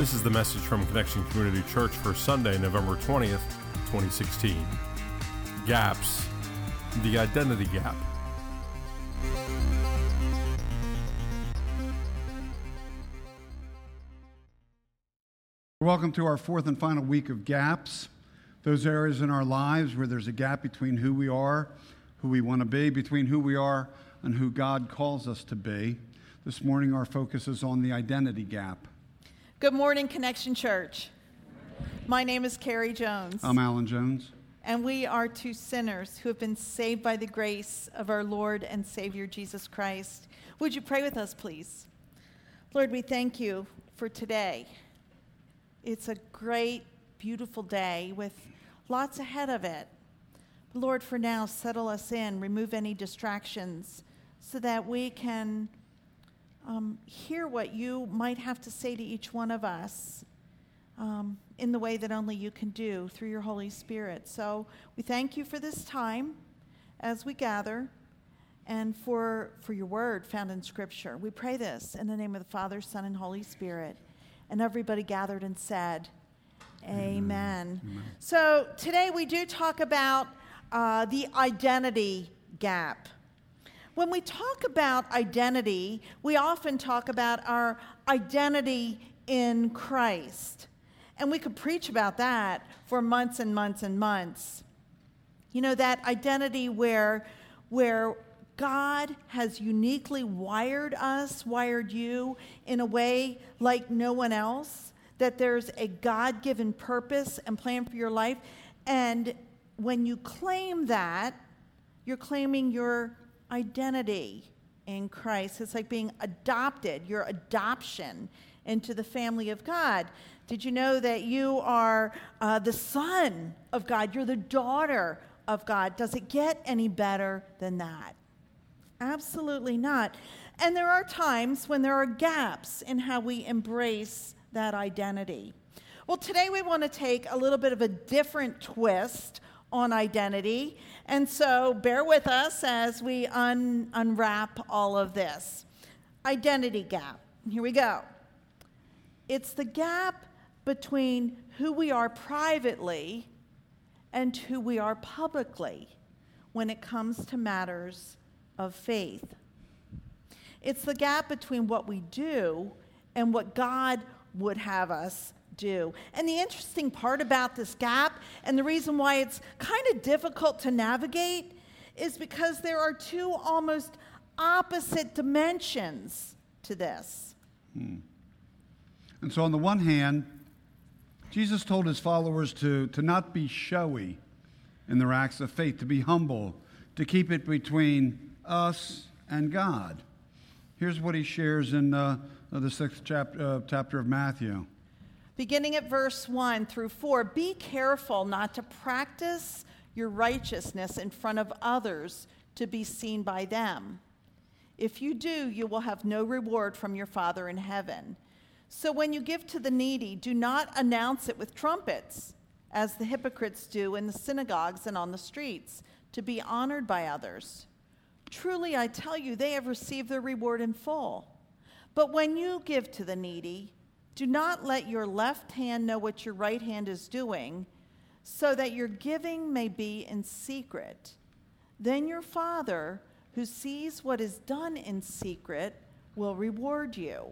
This is the message from Connection Community Church for Sunday, November 20th, 2016. Gaps, the identity gap. Welcome to our fourth and final week of gaps. Those areas in our lives where there's a gap between who we are, who we want to be, between who we are and who God calls us to be. This morning, our focus is on the identity gap. Good morning, Connection Church. My name is Carrie Jones, I'm Alan Jones. and we are two sinners who have been saved by the grace of our Lord and Savior Jesus Christ. Would you pray with us, please? Lord, we thank you for today. It's a great, beautiful day with lots ahead of it. Lord, for now, settle us in, remove any distractions so that we can um, hear what you might have to say to each one of us um, in the way that only you can do through your Holy Spirit. So we thank you for this time as we gather and for, for your word found in Scripture. We pray this in the name of the Father, Son, and Holy Spirit. And everybody gathered and said, Amen. So today we do talk about uh, the identity gap. When we talk about identity, we often talk about our identity in Christ. And we could preach about that for months and months and months. You know, that identity where, where God has uniquely wired us, wired you in a way like no one else, that there's a God given purpose and plan for your life. And when you claim that, you're claiming your identity in Christ. It's like being adopted, your adoption into the family of God. Did you know that you are uh, the son of God? You're the daughter of God. Does it get any better than that? Absolutely not. And there are times when there are gaps in how we embrace that identity. Well, today we want to take a little bit of a different twist on identity. And so bear with us as we un- unwrap all of this. Identity gap. Here we go. It's the gap between who we are privately and who we are publicly when it comes to matters of faith. It's the gap between what we do and what God would have us do. And the interesting part about this gap, and the reason why it's kind of difficult to navigate, is because there are two almost opposite dimensions to this. And so, on the one hand, Jesus told his followers to, to not be showy in their acts of faith, to be humble, to keep it between us and God. Here's what he shares in uh, the sixth chap- uh, chapter of Matthew. Beginning at verse 1 through 4 Be careful not to practice your righteousness in front of others to be seen by them. If you do, you will have no reward from your Father in heaven. So when you give to the needy, do not announce it with trumpets, as the hypocrites do in the synagogues and on the streets, to be honored by others. Truly, I tell you, they have received their reward in full. But when you give to the needy, do not let your left hand know what your right hand is doing, so that your giving may be in secret. Then your Father, who sees what is done in secret, will reward you.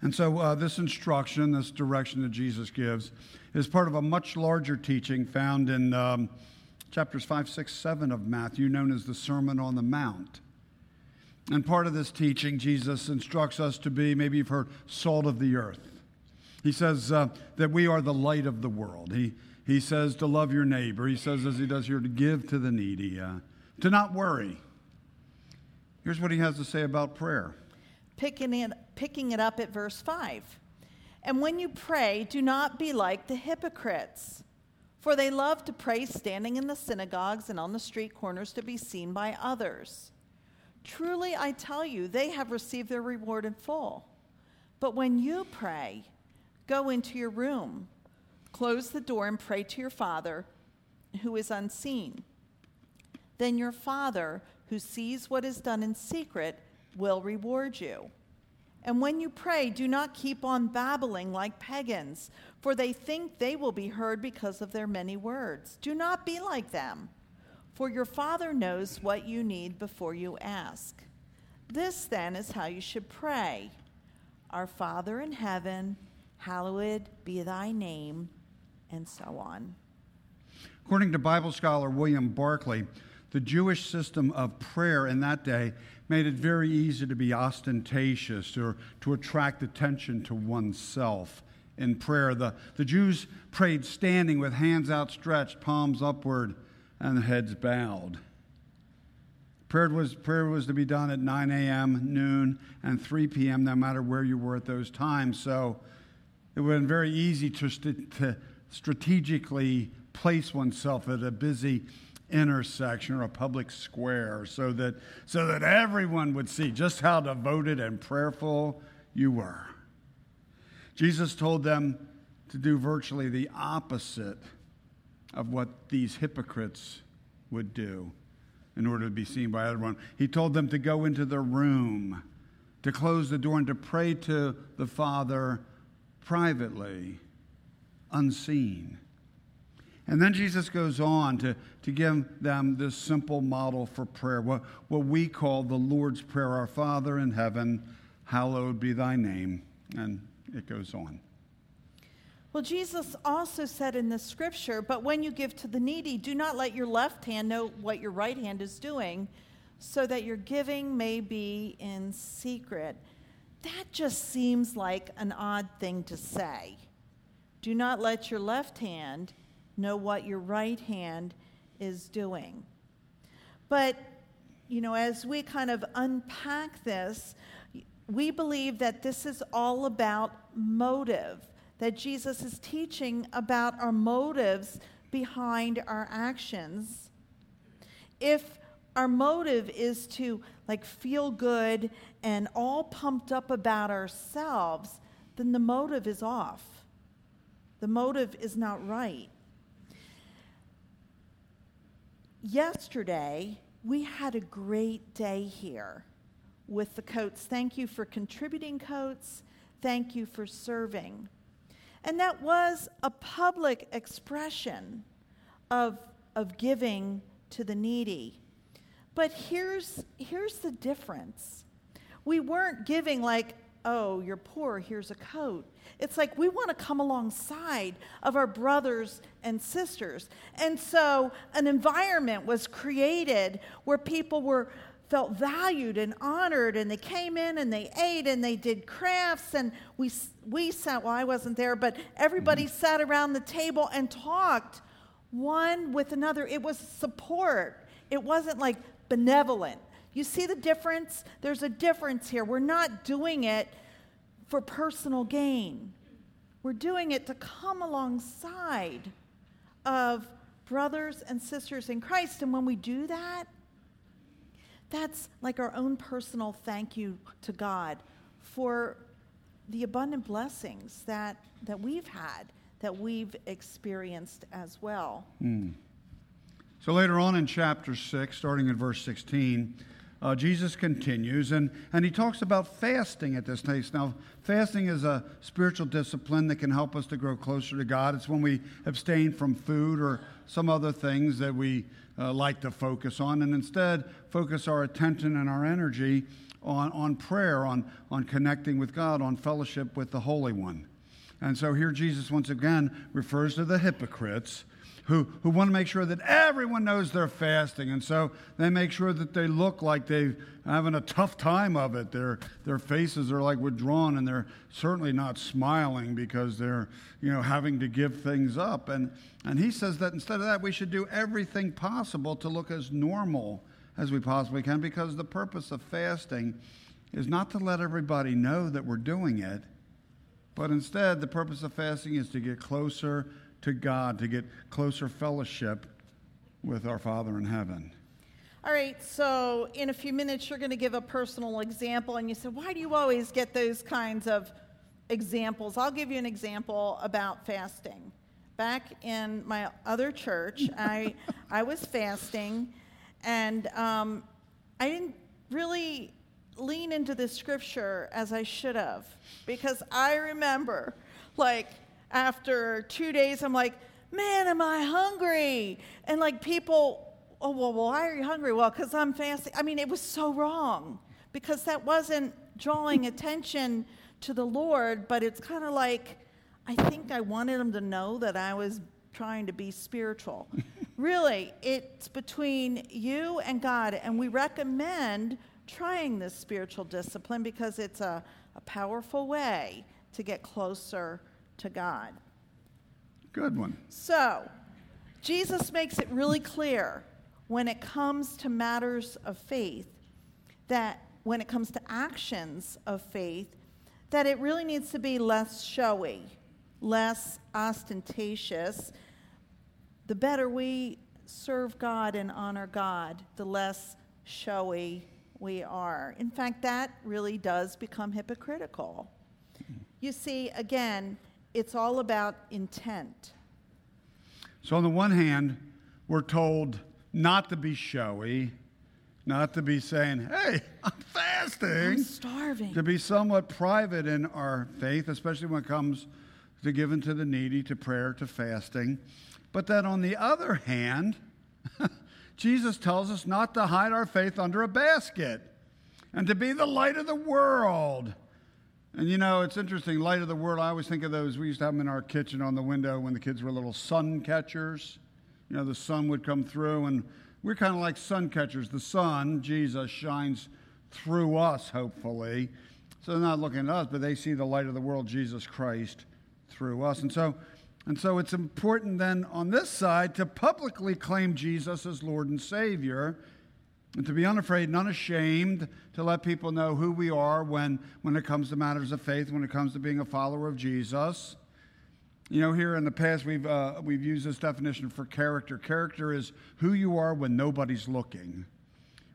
And so, uh, this instruction, this direction that Jesus gives, is part of a much larger teaching found in um, chapters 5, 6, 7 of Matthew, known as the Sermon on the Mount. And part of this teaching, Jesus instructs us to be, maybe you've heard, salt of the earth. He says uh, that we are the light of the world. He, he says to love your neighbor. He says, as he does here, to give to the needy, uh, to not worry. Here's what he has to say about prayer. Picking it, picking it up at verse 5. And when you pray, do not be like the hypocrites, for they love to pray standing in the synagogues and on the street corners to be seen by others. Truly, I tell you, they have received their reward in full. But when you pray, go into your room, close the door, and pray to your Father who is unseen. Then your Father, who sees what is done in secret, will reward you. And when you pray, do not keep on babbling like pagans, for they think they will be heard because of their many words. Do not be like them, for your Father knows what you need before you ask. This then is how you should pray Our Father in heaven, hallowed be thy name, and so on. According to Bible scholar William Barclay, the Jewish system of prayer in that day made it very easy to be ostentatious or to attract attention to oneself in prayer. The, the Jews prayed standing with hands outstretched, palms upward, and heads bowed. Prayer was, prayer was to be done at 9 a.m., noon, and 3 p.m., no matter where you were at those times. So it would have been very easy to, to strategically place oneself at a busy intersection or a public square so that, so that everyone would see just how devoted and prayerful you were. Jesus told them to do virtually the opposite of what these hypocrites would do in order to be seen by everyone. He told them to go into their room, to close the door, and to pray to the Father privately, unseen. And then Jesus goes on to, to give them this simple model for prayer, what, what we call the Lord's Prayer Our Father in heaven, hallowed be thy name. And it goes on. Well, Jesus also said in the scripture, but when you give to the needy, do not let your left hand know what your right hand is doing, so that your giving may be in secret. That just seems like an odd thing to say. Do not let your left hand know what your right hand is doing. But, you know, as we kind of unpack this, we believe that this is all about motive, that Jesus is teaching about our motives behind our actions. If our motive is to like feel good and all pumped up about ourselves, then the motive is off. The motive is not right. Yesterday, we had a great day here with the coats. Thank you for contributing coats. Thank you for serving. And that was a public expression of, of giving to the needy. But here's, here's the difference we weren't giving like, oh, you're poor, here's a coat. It's like we want to come alongside of our brothers and sisters. And so an environment was created where people were felt valued and honored and they came in and they ate and they did crafts and we we sat well I wasn't there but everybody mm-hmm. sat around the table and talked one with another it was support it wasn't like benevolent you see the difference? There's a difference here. We're not doing it for personal gain, we're doing it to come alongside of brothers and sisters in Christ. And when we do that, that's like our own personal thank you to God for the abundant blessings that, that we've had, that we've experienced as well. Mm. So later on in chapter 6, starting in verse 16, uh, Jesus continues and, and he talks about fasting at this place. Now, fasting is a spiritual discipline that can help us to grow closer to God. It's when we abstain from food or some other things that we uh, like to focus on and instead focus our attention and our energy on, on prayer, on, on connecting with God, on fellowship with the Holy One. And so here Jesus once again refers to the hypocrites who, who want to make sure that everyone knows they're fasting. And so they make sure that they look like they're having a tough time of it. Their, their faces are like withdrawn and they're certainly not smiling because they're, you know, having to give things up. And, and he says that instead of that, we should do everything possible to look as normal as we possibly can because the purpose of fasting is not to let everybody know that we're doing it, but instead the purpose of fasting is to get closer to God, to get closer fellowship with our Father in heaven. All right, so in a few minutes, you're going to give a personal example, and you said, Why do you always get those kinds of examples? I'll give you an example about fasting. Back in my other church, I, I was fasting, and um, I didn't really lean into the scripture as I should have because I remember, like, after two days, I'm like, man, am I hungry? And like people, oh, well, well why are you hungry? Well, because I'm fasting. I mean, it was so wrong because that wasn't drawing attention to the Lord, but it's kind of like, I think I wanted them to know that I was trying to be spiritual. really, it's between you and God, and we recommend trying this spiritual discipline because it's a, a powerful way to get closer to God. Good one. So, Jesus makes it really clear when it comes to matters of faith that when it comes to actions of faith, that it really needs to be less showy, less ostentatious. The better we serve God and honor God, the less showy we are. In fact, that really does become hypocritical. You see, again, it's all about intent. So, on the one hand, we're told not to be showy, not to be saying, hey, I'm fasting. I'm starving. To be somewhat private in our faith, especially when it comes to giving to the needy, to prayer, to fasting. But then on the other hand, Jesus tells us not to hide our faith under a basket and to be the light of the world. And you know, it's interesting, light of the world, I always think of those, we used to have them in our kitchen on the window when the kids were little sun catchers. You know, the sun would come through, and we're kind of like sun catchers. The sun, Jesus, shines through us, hopefully. So they're not looking at us, but they see the light of the world, Jesus Christ, through us. And so and so it's important then on this side to publicly claim Jesus as Lord and Savior and to be unafraid and unashamed to let people know who we are when, when it comes to matters of faith, when it comes to being a follower of Jesus. You know, here in the past, we've, uh, we've used this definition for character. Character is who you are when nobody's looking.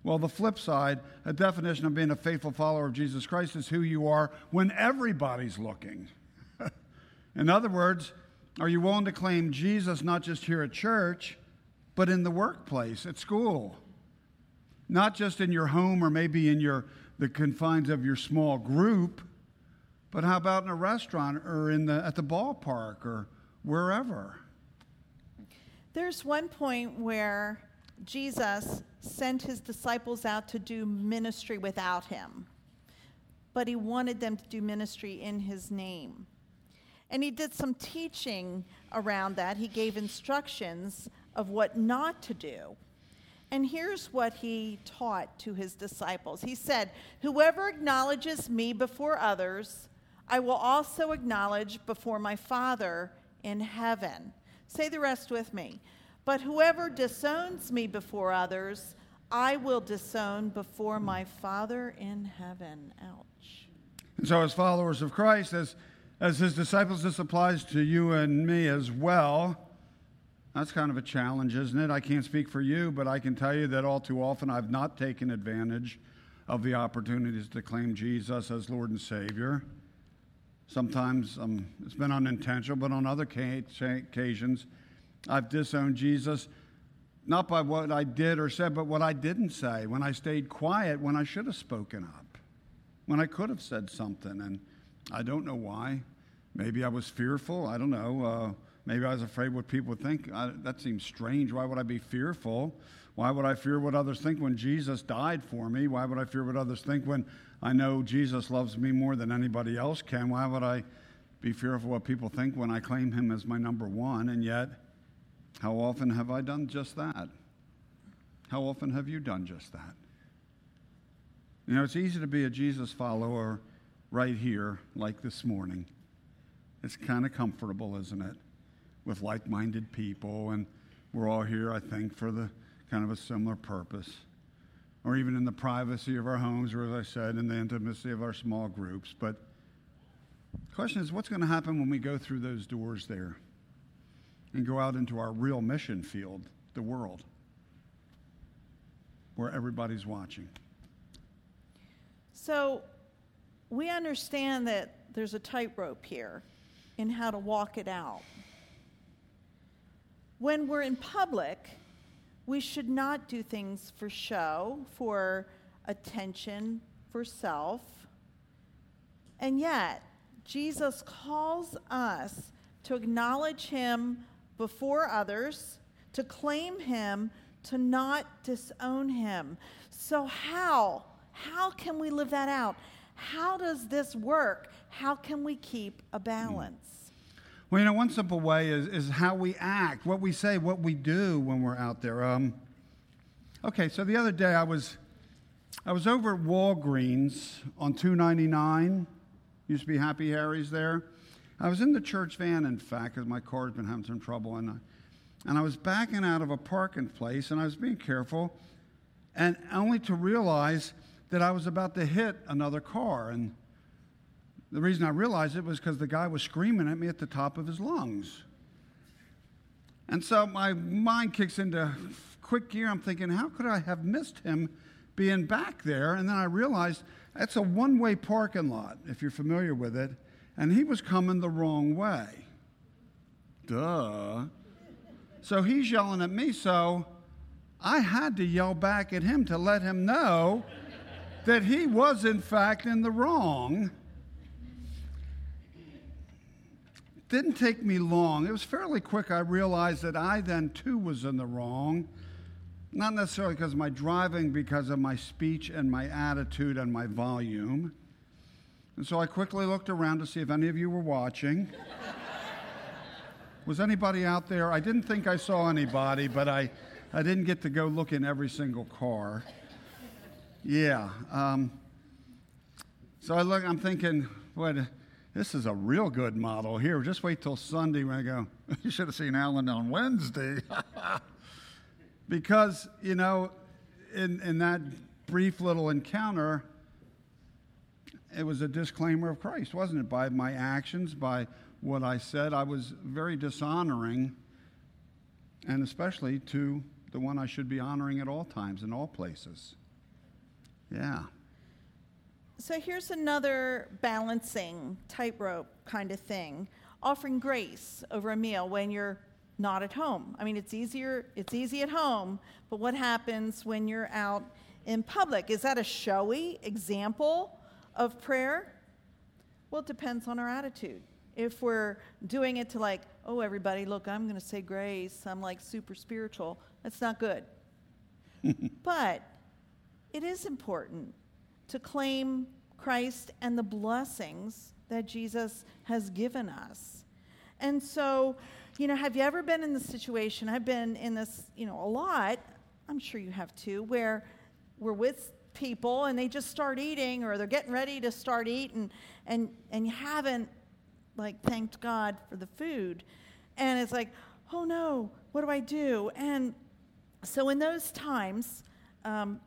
Well, the flip side, a definition of being a faithful follower of Jesus Christ is who you are when everybody's looking. in other words, are you willing to claim Jesus not just here at church, but in the workplace, at school? Not just in your home or maybe in your, the confines of your small group, but how about in a restaurant or in the, at the ballpark or wherever? There's one point where Jesus sent his disciples out to do ministry without him, but he wanted them to do ministry in his name. And he did some teaching around that. He gave instructions of what not to do. And here's what he taught to his disciples He said, Whoever acknowledges me before others, I will also acknowledge before my Father in heaven. Say the rest with me. But whoever disowns me before others, I will disown before my Father in heaven. Ouch. And so, as followers of Christ, as as his disciples, this applies to you and me as well. That's kind of a challenge, isn't it? I can't speak for you, but I can tell you that all too often I've not taken advantage of the opportunities to claim Jesus as Lord and Savior. Sometimes um, it's been unintentional, but on other occasions, I've disowned Jesus not by what I did or said, but what I didn't say, when I stayed quiet, when I should have spoken up, when I could have said something. And I don't know why. Maybe I was fearful. I don't know. Uh, maybe I was afraid what people would think. I, that seems strange. Why would I be fearful? Why would I fear what others think when Jesus died for me? Why would I fear what others think when I know Jesus loves me more than anybody else can? Why would I be fearful what people think when I claim him as my number one? And yet, how often have I done just that? How often have you done just that? You know, it's easy to be a Jesus follower right here, like this morning. It's kind of comfortable, isn't it? With like minded people, and we're all here, I think, for the kind of a similar purpose. Or even in the privacy of our homes, or as I said, in the intimacy of our small groups. But the question is, what's going to happen when we go through those doors there and go out into our real mission field, the world, where everybody's watching? So we understand that there's a tightrope here in how to walk it out. When we're in public, we should not do things for show, for attention, for self. And yet, Jesus calls us to acknowledge him before others, to claim him, to not disown him. So, how? How can we live that out? How does this work? How can we keep a balance? Well, you know, one simple way is, is how we act, what we say, what we do when we're out there. Um, okay, so the other day I was, I was over at Walgreens on 299. Used to be Happy Harry's there. I was in the church van, in fact, because my car's been having some trouble. And I, and I was backing out of a parking place, and I was being careful, and only to realize that I was about to hit another car. And the reason I realized it was because the guy was screaming at me at the top of his lungs. And so my mind kicks into quick gear. I'm thinking, how could I have missed him being back there? And then I realized that's a one way parking lot, if you're familiar with it. And he was coming the wrong way. Duh. So he's yelling at me, so I had to yell back at him to let him know that he was, in fact, in the wrong. Didn't take me long. It was fairly quick. I realized that I then too was in the wrong. Not necessarily because of my driving, because of my speech and my attitude and my volume. And so I quickly looked around to see if any of you were watching. was anybody out there? I didn't think I saw anybody, but I, I didn't get to go look in every single car. Yeah. Um, so I look, I'm thinking, what, this is a real good model here. Just wait till Sunday when I go, you should have seen Alan on Wednesday. because, you know, in, in that brief little encounter, it was a disclaimer of Christ, wasn't it? By my actions, by what I said, I was very dishonoring, and especially to the one I should be honoring at all times, in all places. Yeah. So here's another balancing tightrope kind of thing offering grace over a meal when you're not at home. I mean, it's easier, it's easy at home, but what happens when you're out in public? Is that a showy example of prayer? Well, it depends on our attitude. If we're doing it to like, oh, everybody, look, I'm going to say grace, I'm like super spiritual, that's not good. but it is important to claim Christ and the blessings that Jesus has given us. And so, you know, have you ever been in the situation? I've been in this, you know, a lot. I'm sure you have too, where we're with people and they just start eating or they're getting ready to start eating and and you haven't like thanked God for the food. And it's like, oh no, what do I do? And so in those times, um,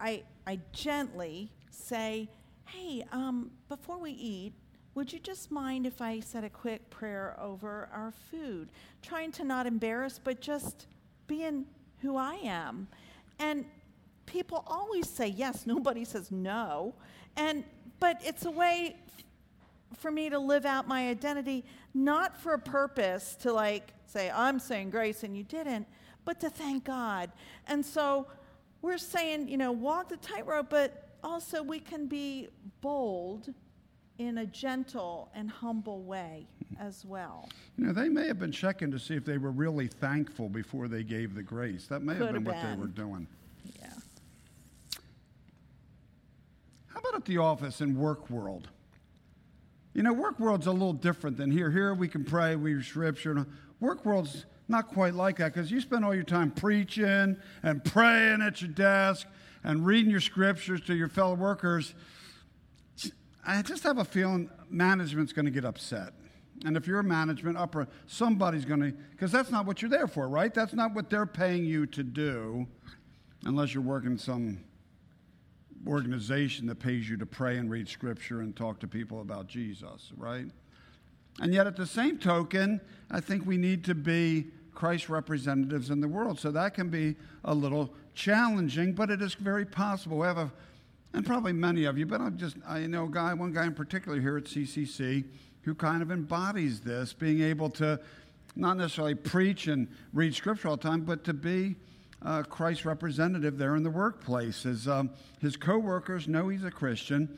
I, I gently say, hey, um, before we eat, would you just mind if I said a quick prayer over our food? Trying to not embarrass, but just being who I am. And people always say yes, nobody says no. And but it's a way for me to live out my identity, not for a purpose to like say, I'm saying grace and you didn't, but to thank God. And so we're saying, you know, walk the tightrope, but also we can be bold in a gentle and humble way as well. You know, they may have been checking to see if they were really thankful before they gave the grace. That may Could have been, have what they were doing. Yeah. How about at the office and work world? You know, work world's a little different than here. Here we can pray, we read scripture. Work world's not quite like that because you spend all your time preaching and praying at your desk and reading your scriptures to your fellow workers. I just have a feeling management's going to get upset. And if you're a management upper, somebody's going to, because that's not what you're there for, right? That's not what they're paying you to do, unless you're working some organization that pays you to pray and read scripture and talk to people about Jesus, right? And yet, at the same token, I think we need to be Christ representatives in the world. So that can be a little challenging, but it is very possible. We have a, and probably many of you, but I'm just, I know guy, one guy in particular here at CCC who kind of embodies this, being able to not necessarily preach and read scripture all the time, but to be uh, Christ's representative there in the workplace. His, um, his coworkers know he's a Christian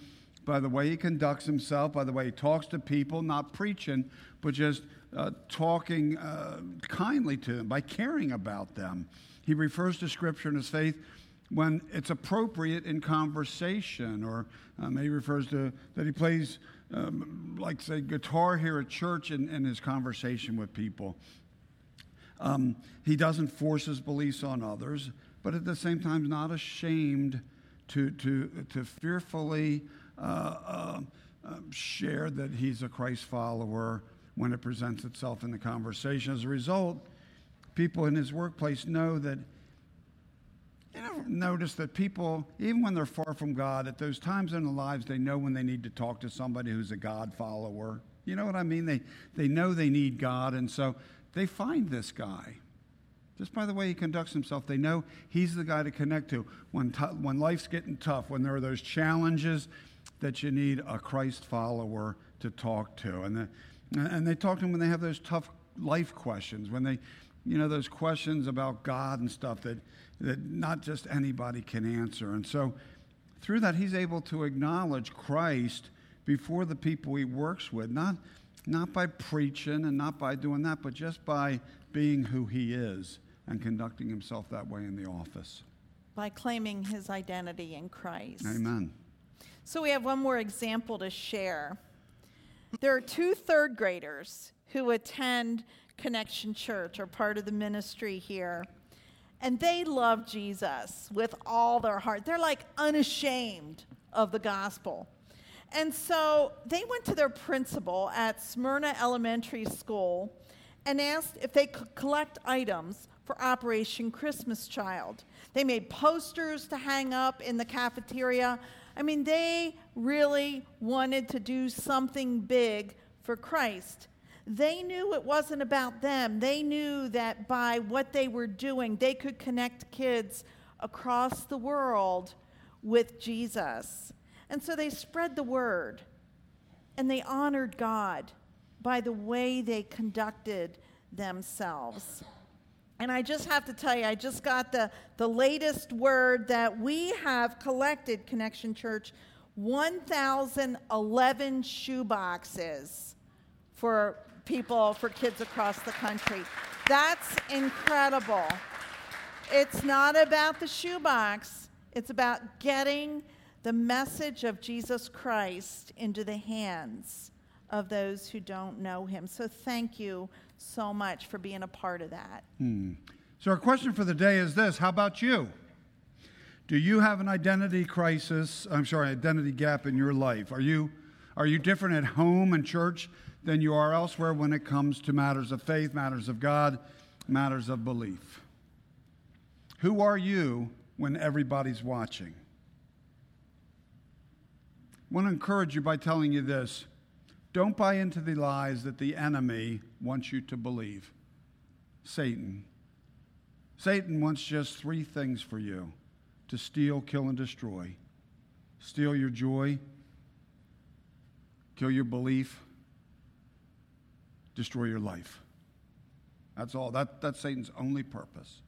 by the way he conducts himself, by the way he talks to people, not preaching, but just uh, talking uh, kindly to them, by caring about them. He refers to Scripture and his faith when it's appropriate in conversation, or um, he refers to that he plays, um, like, say, guitar here at church in, in his conversation with people. Um, he doesn't force his beliefs on others, but at the same time, not ashamed to, to, to fearfully uh, uh, um, share that he's a Christ follower when it presents itself in the conversation. As a result, people in his workplace know that you ever notice that people, even when they're far from God, at those times in their lives, they know when they need to talk to somebody who's a God follower. You know what I mean? They, they know they need God, and so they find this guy. Just by the way he conducts himself, they know he's the guy to connect to. When, t- when life's getting tough, when there are those challenges that you need a Christ follower to talk to. And, the, and they talk to him when they have those tough life questions, when they, you know, those questions about God and stuff that, that not just anybody can answer. And so through that, he's able to acknowledge Christ before the people he works with, not, not by preaching and not by doing that, but just by being who he is and conducting himself that way in the office. By claiming his identity in Christ. Amen. So we have one more example to share. There are two third graders who attend Connection Church, or part of the ministry here. And they love Jesus with all their heart. They're like unashamed of the gospel. And so they went to their principal at Smyrna Elementary School and asked if they could collect items for Operation Christmas Child. They made posters to hang up in the cafeteria. I mean, they really wanted to do something big for Christ. They knew it wasn't about them. They knew that by what they were doing, they could connect kids across the world with Jesus. And so they spread the word and they honored God by the way they conducted themselves. And I just have to tell you, I just got the, the latest word that we have collected, Connection Church, 1,011 shoe boxes for people, for kids across the country. That's incredible. It's not about the shoebox, it's about getting the message of Jesus Christ into the hands of those who don't know him. So thank you so much for being a part of that. Hmm. So, our question for the day is this How about you? Do you have an identity crisis? I'm sorry, identity gap in your life? Are you, are you different at home and church than you are elsewhere when it comes to matters of faith, matters of God, matters of belief? Who are you when everybody's watching? I want to encourage you by telling you this don't buy into the lies that the enemy wants you to believe. Satan. Satan wants just three things for you to steal, kill, and destroy steal your joy, kill your belief, destroy your life. That's all. That, that's Satan's only purpose.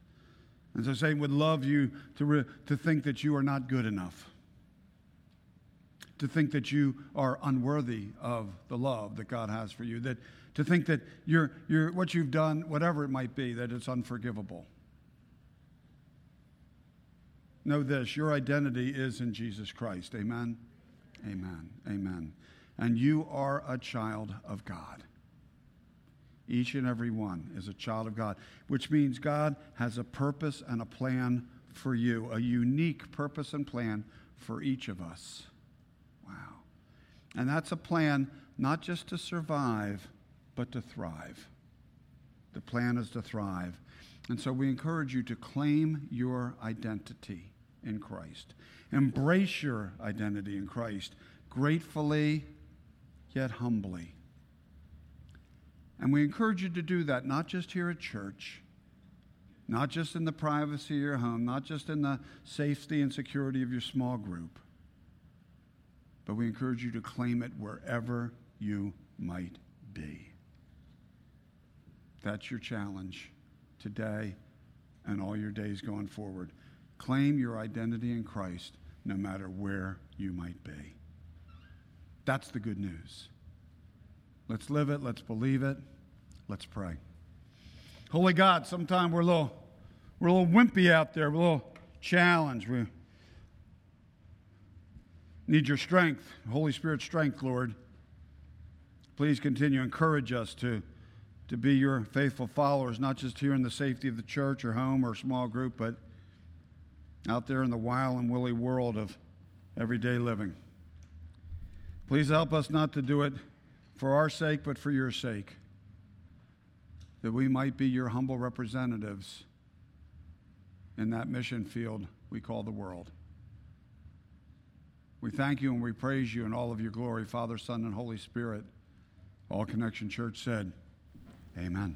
And so Satan would love you to, re, to think that you are not good enough to think that you are unworthy of the love that God has for you, that to think that you're, you're, what you've done, whatever it might be, that it's unforgivable. Know this your identity is in Jesus Christ. Amen? Amen. Amen. And you are a child of God. Each and every one is a child of God, which means God has a purpose and a plan for you, a unique purpose and plan for each of us. And that's a plan not just to survive, but to thrive. The plan is to thrive. And so we encourage you to claim your identity in Christ. Embrace your identity in Christ gratefully, yet humbly. And we encourage you to do that not just here at church, not just in the privacy of your home, not just in the safety and security of your small group but we encourage you to claim it wherever you might be. That's your challenge today and all your days going forward. Claim your identity in Christ no matter where you might be. That's the good news. Let's live it, let's believe it, let's pray. Holy God, sometimes we're a little, we're a little wimpy out there, we're a little challenged. We need your strength, Holy Spirit strength, Lord. Please continue encourage us to, to be your faithful followers, not just here in the safety of the church or home or small group, but out there in the wild and woolly world of everyday living. Please help us not to do it for our sake, but for your sake, that we might be your humble representatives in that mission field we call the world. We thank you and we praise you in all of your glory, Father, Son, and Holy Spirit. All Connection Church said, Amen.